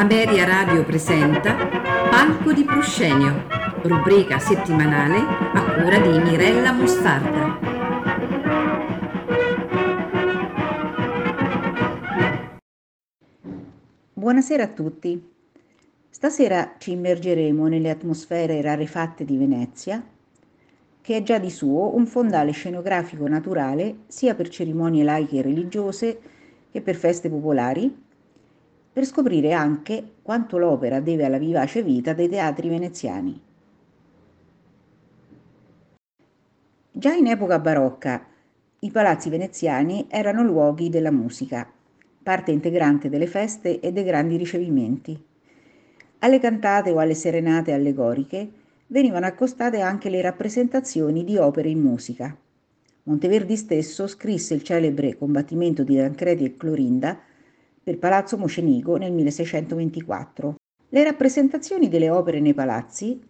Ameria Radio presenta Palco di Proscenio, rubrica settimanale a cura di Mirella Mostarda. Buonasera a tutti. Stasera ci immergeremo nelle atmosfere rarefatte di Venezia, che è già di suo un fondale scenografico naturale sia per cerimonie laiche e religiose che per feste popolari per scoprire anche quanto l'opera deve alla vivace vita dei teatri veneziani. Già in epoca barocca i palazzi veneziani erano luoghi della musica, parte integrante delle feste e dei grandi ricevimenti. Alle cantate o alle serenate allegoriche venivano accostate anche le rappresentazioni di opere in musica. Monteverdi stesso scrisse il celebre Combattimento di Tancredi e Clorinda per Palazzo Mocenigo nel 1624. Le rappresentazioni delle opere nei palazzi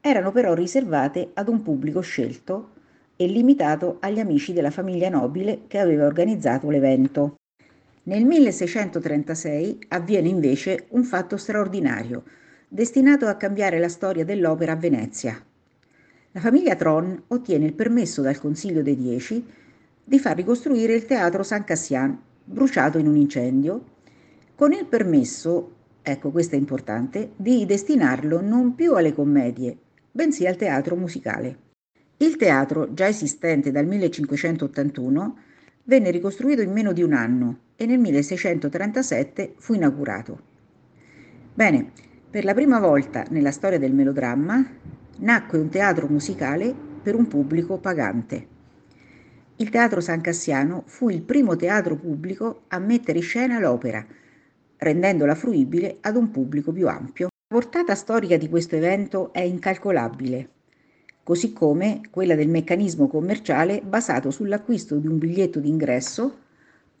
erano però riservate ad un pubblico scelto e limitato agli amici della famiglia nobile che aveva organizzato l'evento. Nel 1636 avviene invece un fatto straordinario, destinato a cambiare la storia dell'opera a Venezia. La famiglia Tron ottiene il permesso dal Consiglio dei Dieci di far ricostruire il teatro San Cassian, bruciato in un incendio, con il permesso, ecco questo è importante, di destinarlo non più alle commedie, bensì al teatro musicale. Il teatro, già esistente dal 1581, venne ricostruito in meno di un anno e nel 1637 fu inaugurato. Bene, per la prima volta nella storia del melodramma nacque un teatro musicale per un pubblico pagante. Il Teatro San Cassiano fu il primo teatro pubblico a mettere in scena l'opera, rendendola fruibile ad un pubblico più ampio. La portata storica di questo evento è incalcolabile, così come quella del meccanismo commerciale basato sull'acquisto di un biglietto d'ingresso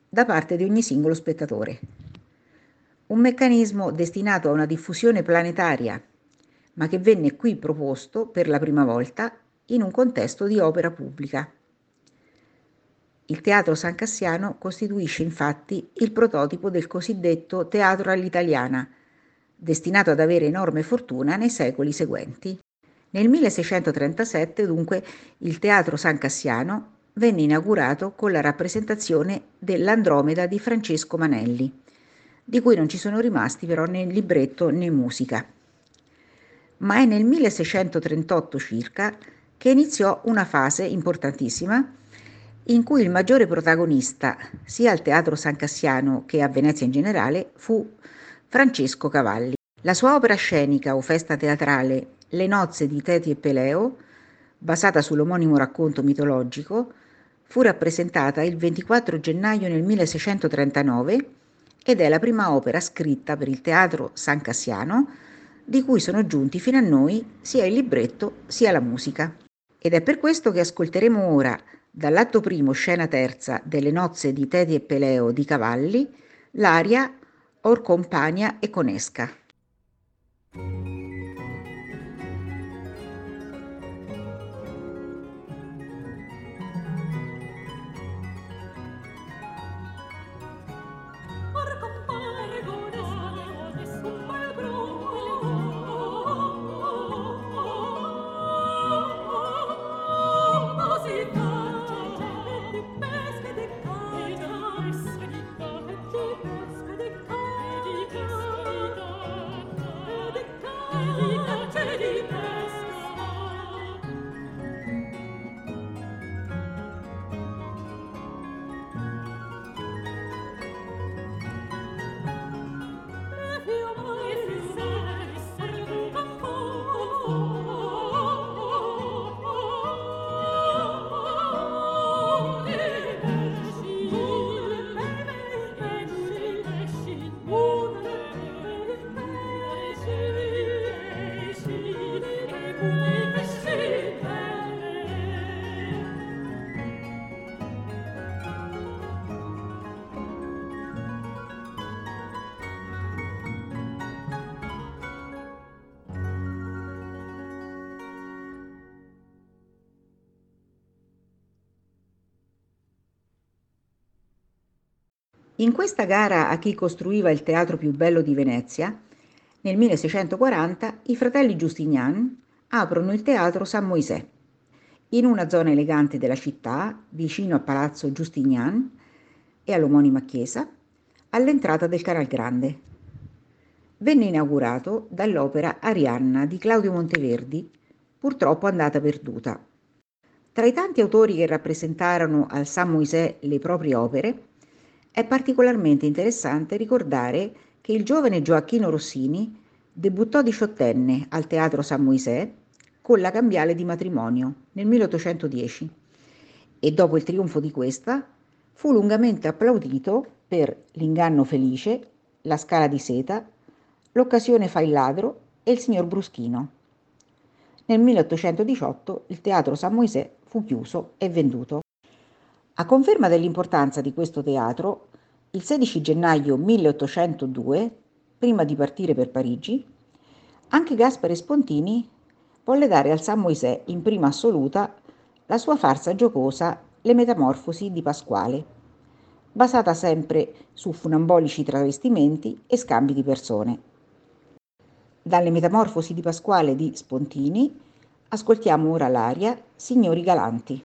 da parte di ogni singolo spettatore. Un meccanismo destinato a una diffusione planetaria, ma che venne qui proposto per la prima volta in un contesto di opera pubblica. Il Teatro San Cassiano costituisce infatti il prototipo del cosiddetto teatro all'italiana, destinato ad avere enorme fortuna nei secoli seguenti. Nel 1637 dunque il Teatro San Cassiano venne inaugurato con la rappresentazione dell'Andromeda di Francesco Manelli, di cui non ci sono rimasti però né libretto né musica. Ma è nel 1638 circa che iniziò una fase importantissima in cui il maggiore protagonista, sia al Teatro San Cassiano che a Venezia in generale, fu Francesco Cavalli. La sua opera scenica o festa teatrale Le nozze di Teti e Peleo, basata sull'omonimo racconto mitologico, fu rappresentata il 24 gennaio nel 1639 ed è la prima opera scritta per il Teatro San Cassiano di cui sono giunti fino a noi sia il libretto sia la musica. Ed è per questo che ascolteremo ora Dall'atto primo, scena terza, delle nozze di Teti e Peleo di Cavalli, l'aria Or compagna e conesca. In questa gara a chi costruiva il teatro più bello di Venezia, Nel 1640 i fratelli Giustinian aprono il teatro San Moisè in una zona elegante della città, vicino al palazzo Giustinian e all'omonima chiesa, all'entrata del Canal Grande. Venne inaugurato dall'opera Arianna di Claudio Monteverdi, purtroppo andata perduta. Tra i tanti autori che rappresentarono al San Moisè le proprie opere, è particolarmente interessante ricordare che il giovane Gioacchino Rossini debuttò diciottenne al Teatro San Moisè con la cambiale di matrimonio nel 1810 e dopo il trionfo di questa fu lungamente applaudito per L'inganno felice, La scala di seta, L'occasione fa il ladro e Il signor Bruschino. Nel 1818 il Teatro San Moisè fu chiuso e venduto. A conferma dell'importanza di questo teatro, il 16 gennaio 1802, prima di partire per Parigi, anche Gaspare Spontini volle dare al San Moisè in prima assoluta la sua farsa giocosa Le Metamorfosi di Pasquale, basata sempre su funambolici travestimenti e scambi di persone. Dalle Metamorfosi di Pasquale di Spontini Ascoltiamo ora l'aria Signori Galanti.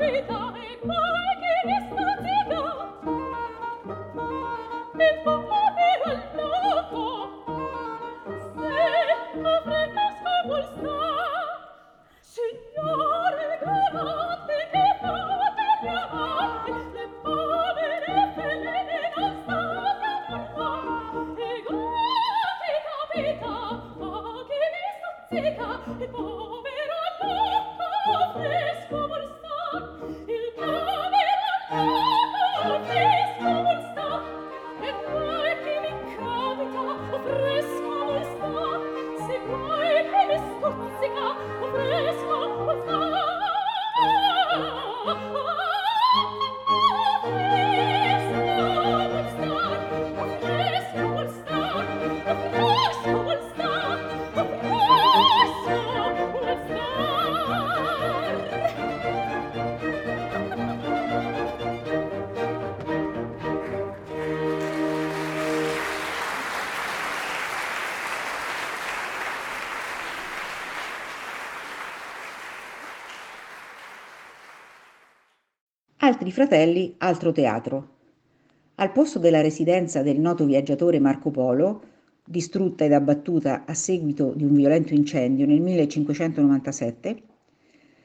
vita altri fratelli altro teatro. Al posto della residenza del noto viaggiatore Marco Polo, distrutta ed abbattuta a seguito di un violento incendio nel 1597,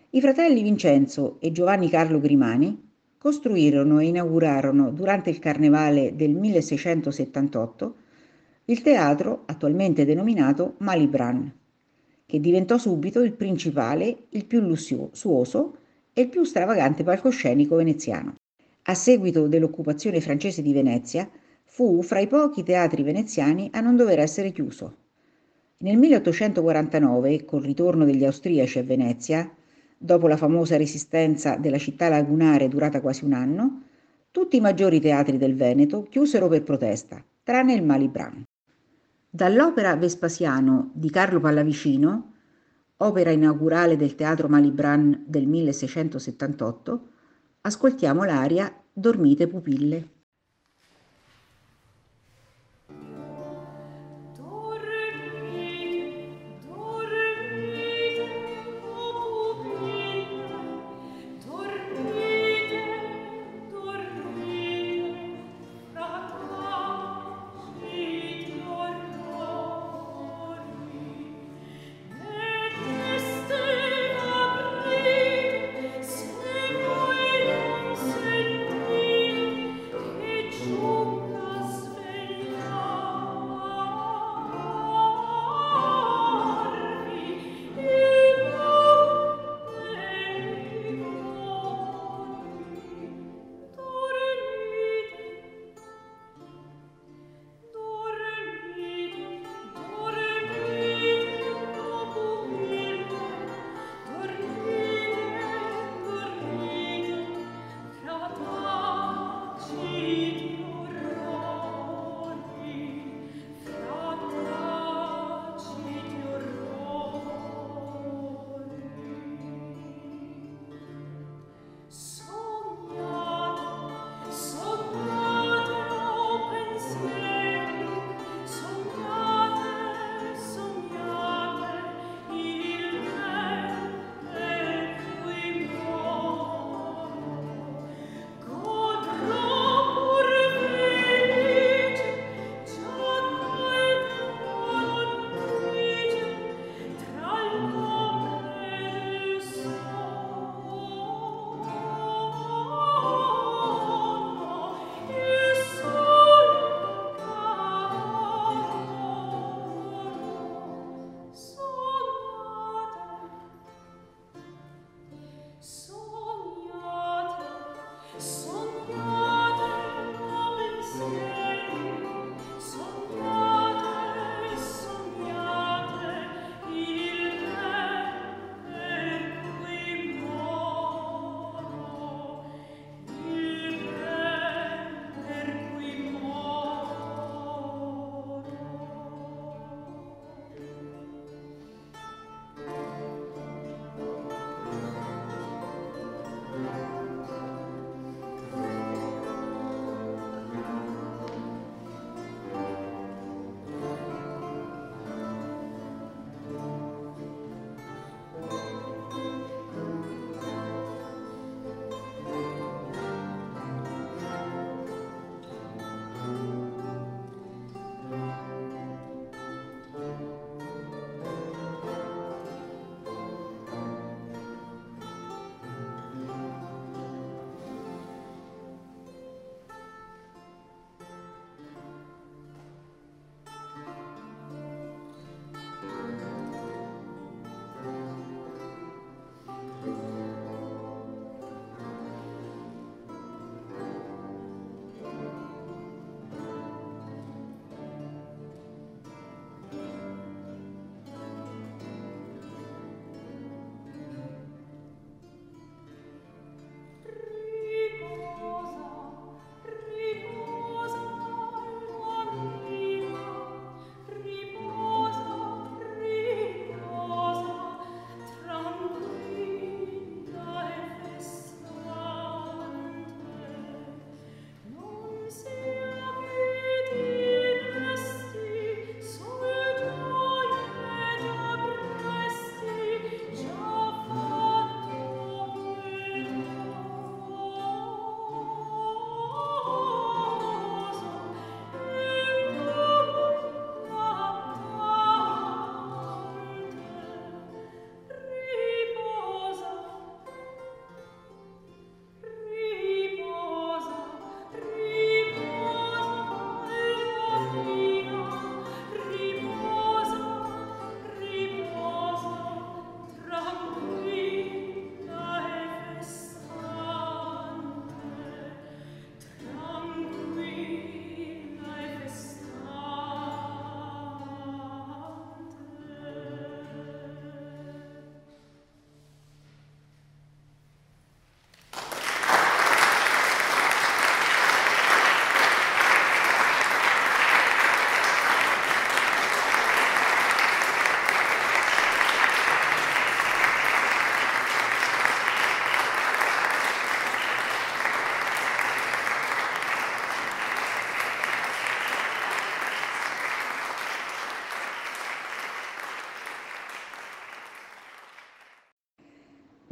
i fratelli Vincenzo e Giovanni Carlo Grimani costruirono e inaugurarono durante il carnevale del 1678 il teatro attualmente denominato Malibran, che diventò subito il principale, il più lussuoso e il più stravagante palcoscenico veneziano. A seguito dell'occupazione francese di Venezia, fu fra i pochi teatri veneziani a non dover essere chiuso. Nel 1849, col ritorno degli austriaci a Venezia, dopo la famosa resistenza della città lagunare durata quasi un anno, tutti i maggiori teatri del Veneto chiusero per protesta, tranne il Malibran. Dall'opera Vespasiano di Carlo Pallavicino, opera inaugurale del teatro Malibran del 1678, ascoltiamo l'aria Dormite pupille.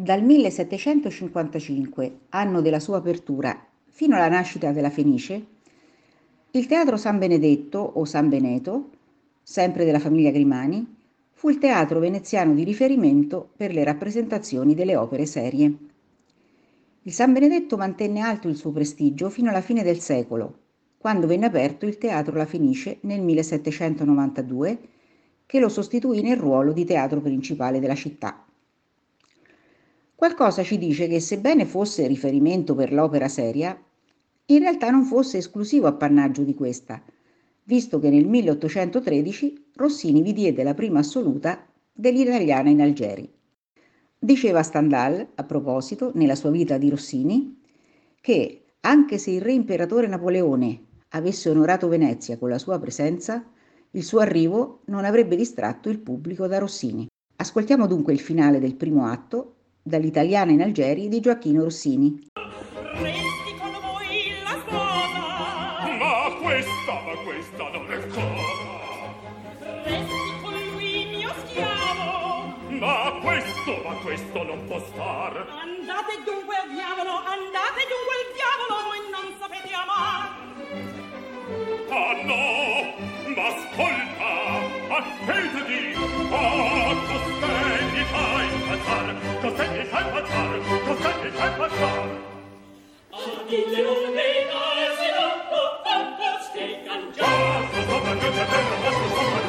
Dal 1755, anno della sua apertura, fino alla nascita della Fenice, il teatro San Benedetto o San Beneto, sempre della famiglia Grimani, fu il teatro veneziano di riferimento per le rappresentazioni delle opere serie. Il San Benedetto mantenne alto il suo prestigio fino alla fine del secolo, quando venne aperto il Teatro La Fenice nel 1792, che lo sostituì nel ruolo di teatro principale della città. Qualcosa ci dice che sebbene fosse riferimento per l'opera seria, in realtà non fosse esclusivo appannaggio di questa, visto che nel 1813 Rossini vi diede la prima assoluta dell'italiana in Algeri. Diceva Stendhal, a proposito, nella sua vita di Rossini, che anche se il re imperatore Napoleone avesse onorato Venezia con la sua presenza, il suo arrivo non avrebbe distratto il pubblico da Rossini. Ascoltiamo dunque il finale del primo atto dall'italiana in Algeri di Gioacchino Rossini. Resti con voi la sposa. Ma questa, ma questa non è cosa. Resti con lui mio schiavo. Ma questo, ma questo non può star. Andate dunque al diavolo, andate dunque al diavolo, voi non sapete amar. Ah no, ma ascolta, attenditi oh costendi fai passar costendi fai passar costendi fai passar ach die leone da sie doch noch von oh, stehen an. Ja so so da könnte der was so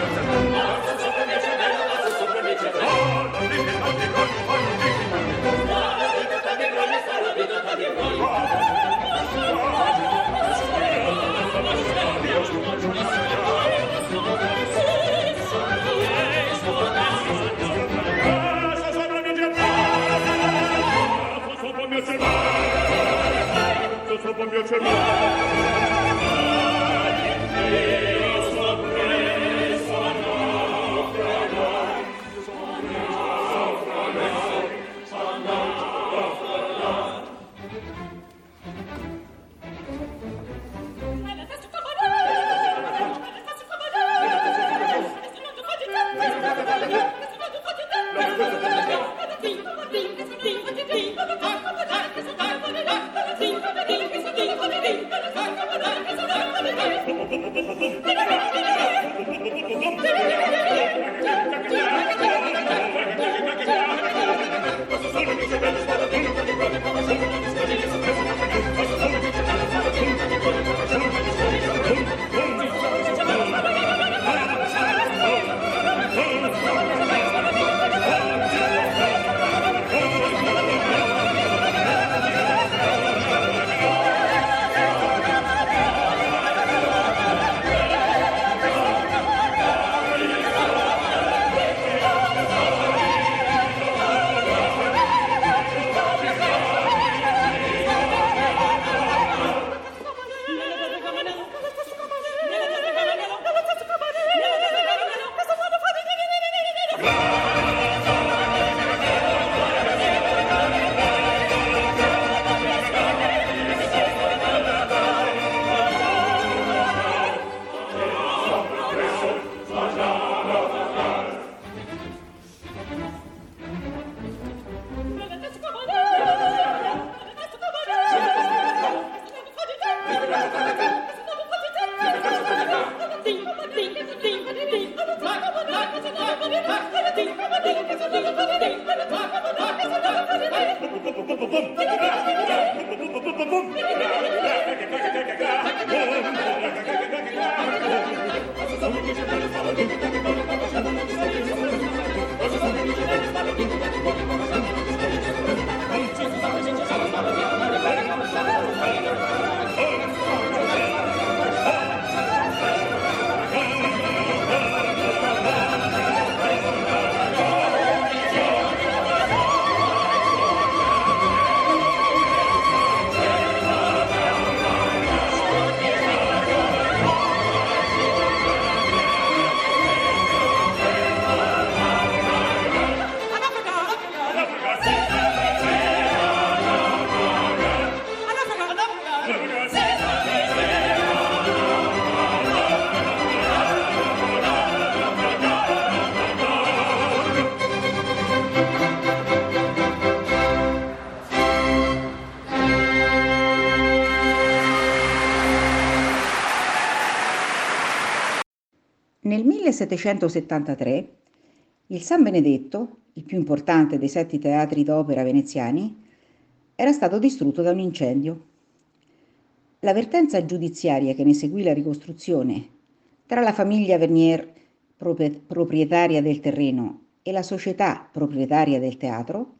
boom, boom. Nel 1773 il San Benedetto, il più importante dei sette teatri d'opera veneziani, era stato distrutto da un incendio. La vertenza giudiziaria che ne seguì la ricostruzione tra la famiglia Vernier, proprietaria del terreno, e la società proprietaria del teatro,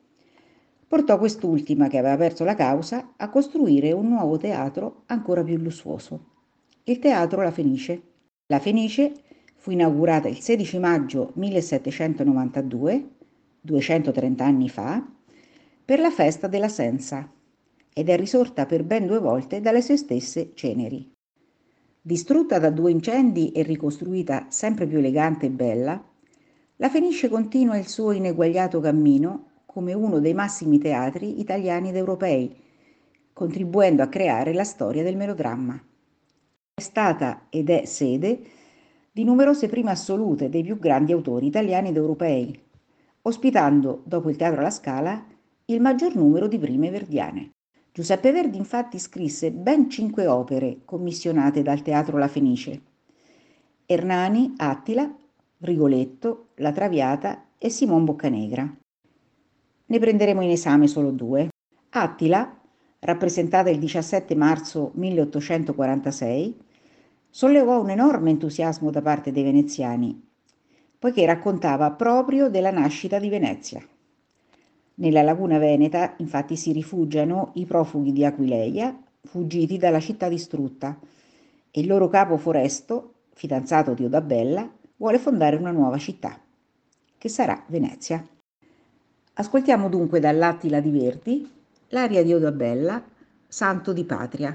portò quest'ultima, che aveva perso la causa, a costruire un nuovo teatro ancora più lussuoso, il Teatro La Fenice. La Fenice fu inaugurata il 16 maggio 1792, 230 anni fa, per la festa della Senza ed è risorta per ben due volte dalle sue stesse ceneri. Distrutta da due incendi e ricostruita sempre più elegante e bella, la Fenice continua il suo ineguagliato cammino come uno dei massimi teatri italiani ed europei, contribuendo a creare la storia del melodramma. È stata ed è sede di numerose prime assolute dei più grandi autori italiani ed europei, ospitando, dopo il Teatro alla Scala, il maggior numero di prime verdiane. Giuseppe Verdi infatti scrisse ben cinque opere commissionate dal Teatro La Fenice. Ernani, Attila, Rigoletto, La Traviata e Simon Boccanegra. Ne prenderemo in esame solo due. Attila, rappresentata il 17 marzo 1846, sollevò un enorme entusiasmo da parte dei veneziani, poiché raccontava proprio della nascita di Venezia. Nella laguna veneta infatti si rifugiano i profughi di Aquileia, fuggiti dalla città distrutta, e il loro capo Foresto, fidanzato di Odabella, vuole fondare una nuova città, che sarà Venezia. Ascoltiamo dunque dall'Attila di Verdi l'aria di Odabella, Santo di Patria,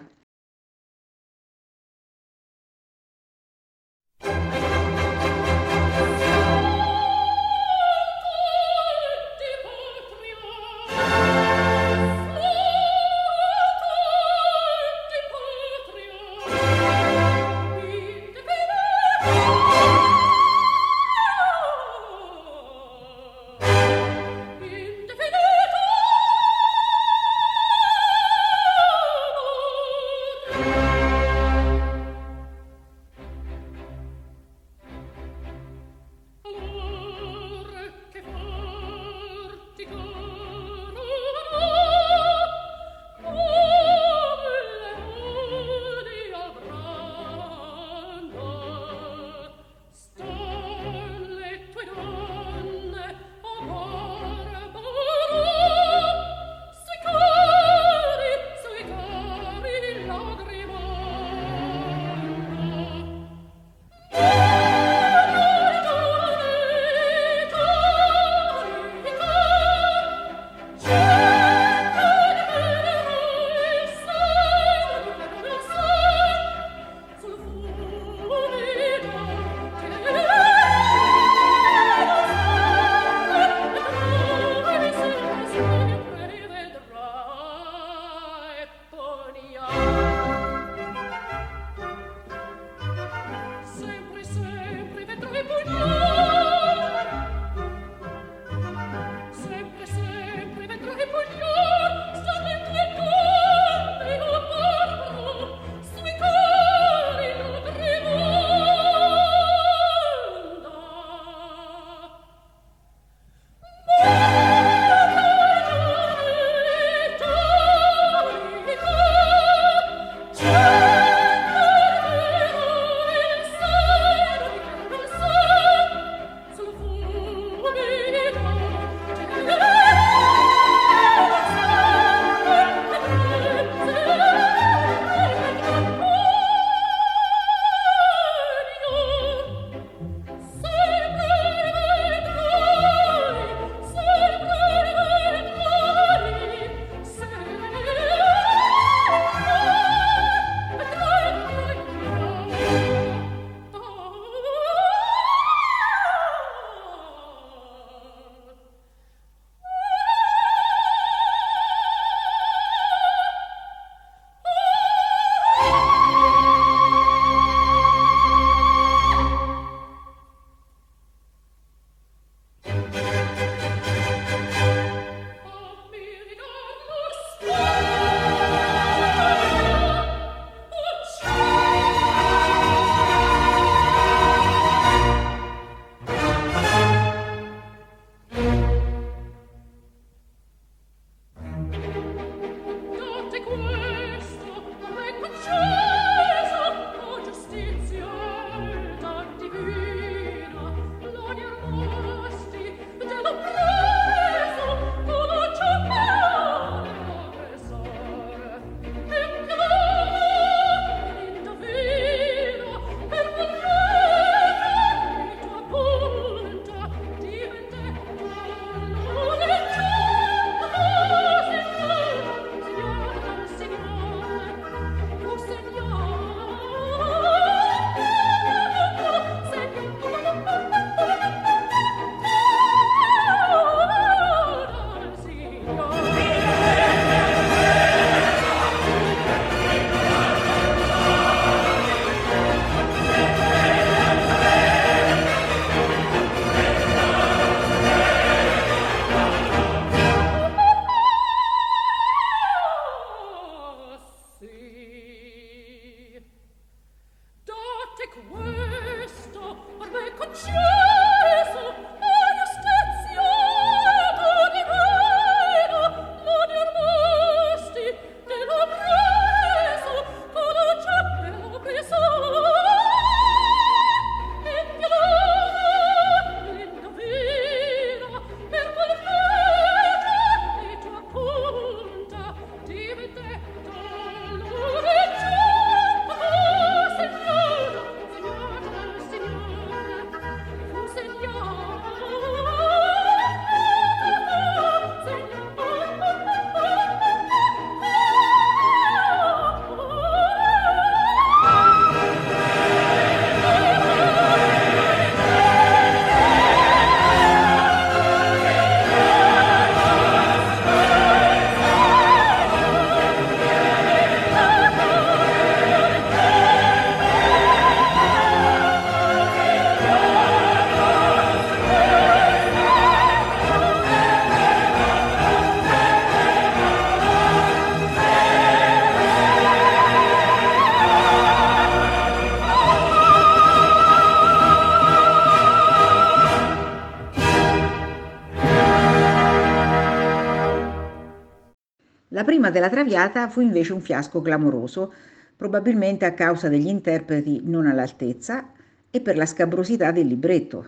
della Traviata fu invece un fiasco clamoroso, probabilmente a causa degli interpreti non all'altezza e per la scabrosità del libretto.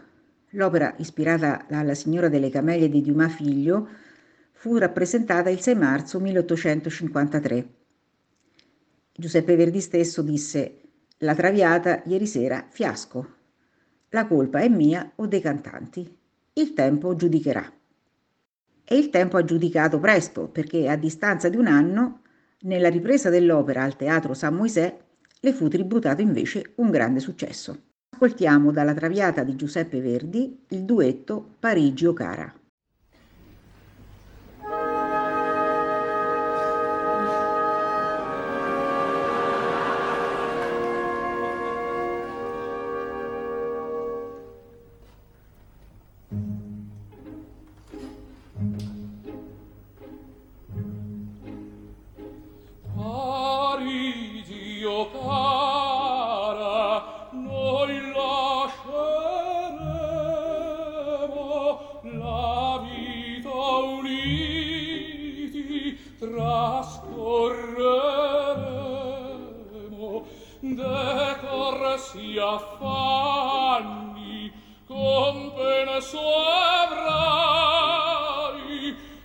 L'opera, ispirata alla Signora delle Camelie di Dumas Figlio, fu rappresentata il 6 marzo 1853. Giuseppe Verdi stesso disse La Traviata ieri sera fiasco. La colpa è mia o dei cantanti. Il tempo giudicherà. E il tempo ha giudicato presto, perché a distanza di un anno, nella ripresa dell'opera al Teatro San Moisè, le fu tributato invece un grande successo. Ascoltiamo dalla Traviata di Giuseppe Verdi il duetto Parigi Cara. si affanni con pene sovrai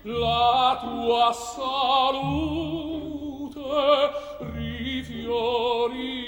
la tua salute rifiori.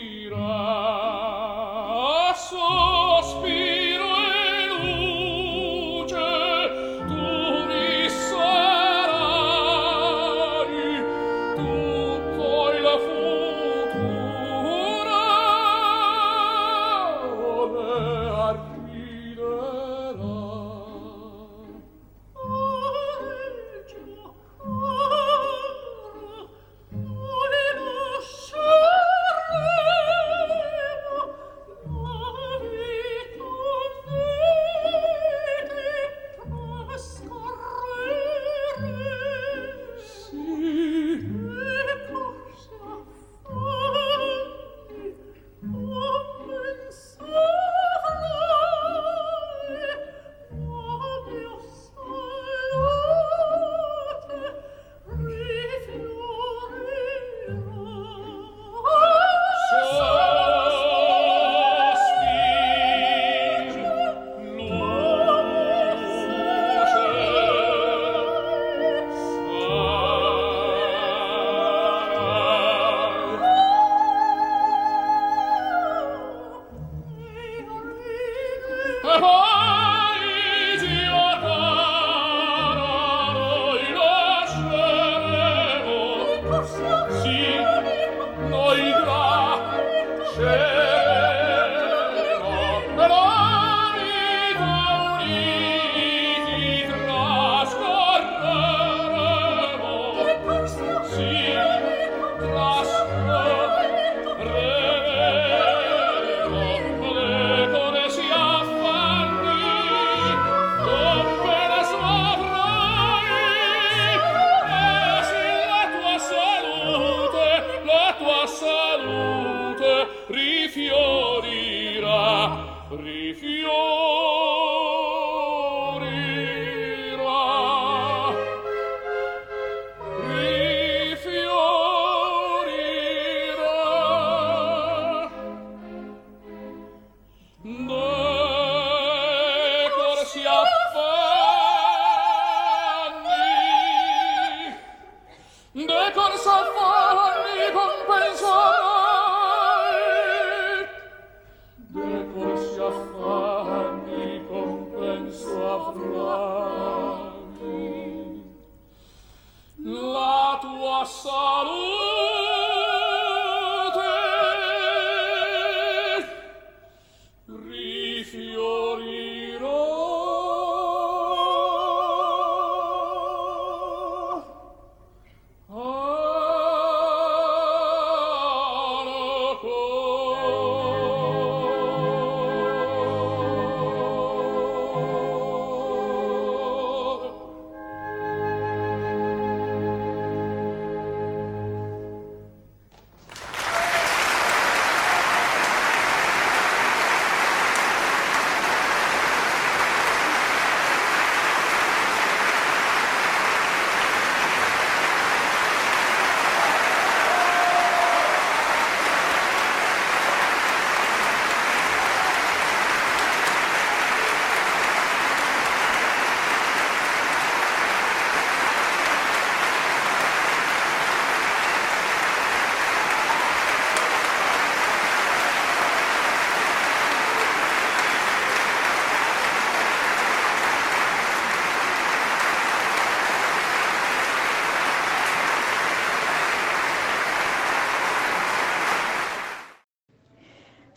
Bye.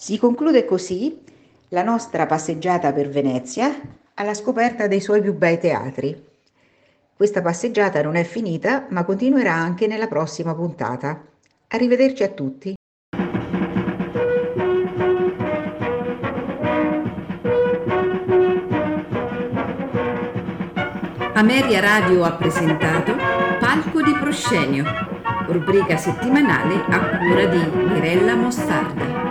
Si conclude così la nostra passeggiata per Venezia alla scoperta dei suoi più bei teatri. Questa passeggiata non è finita, ma continuerà anche nella prossima puntata. Arrivederci a tutti. Ameria Radio ha presentato Palco di Proscenio, rubrica settimanale a cura di Mirella Mostarda.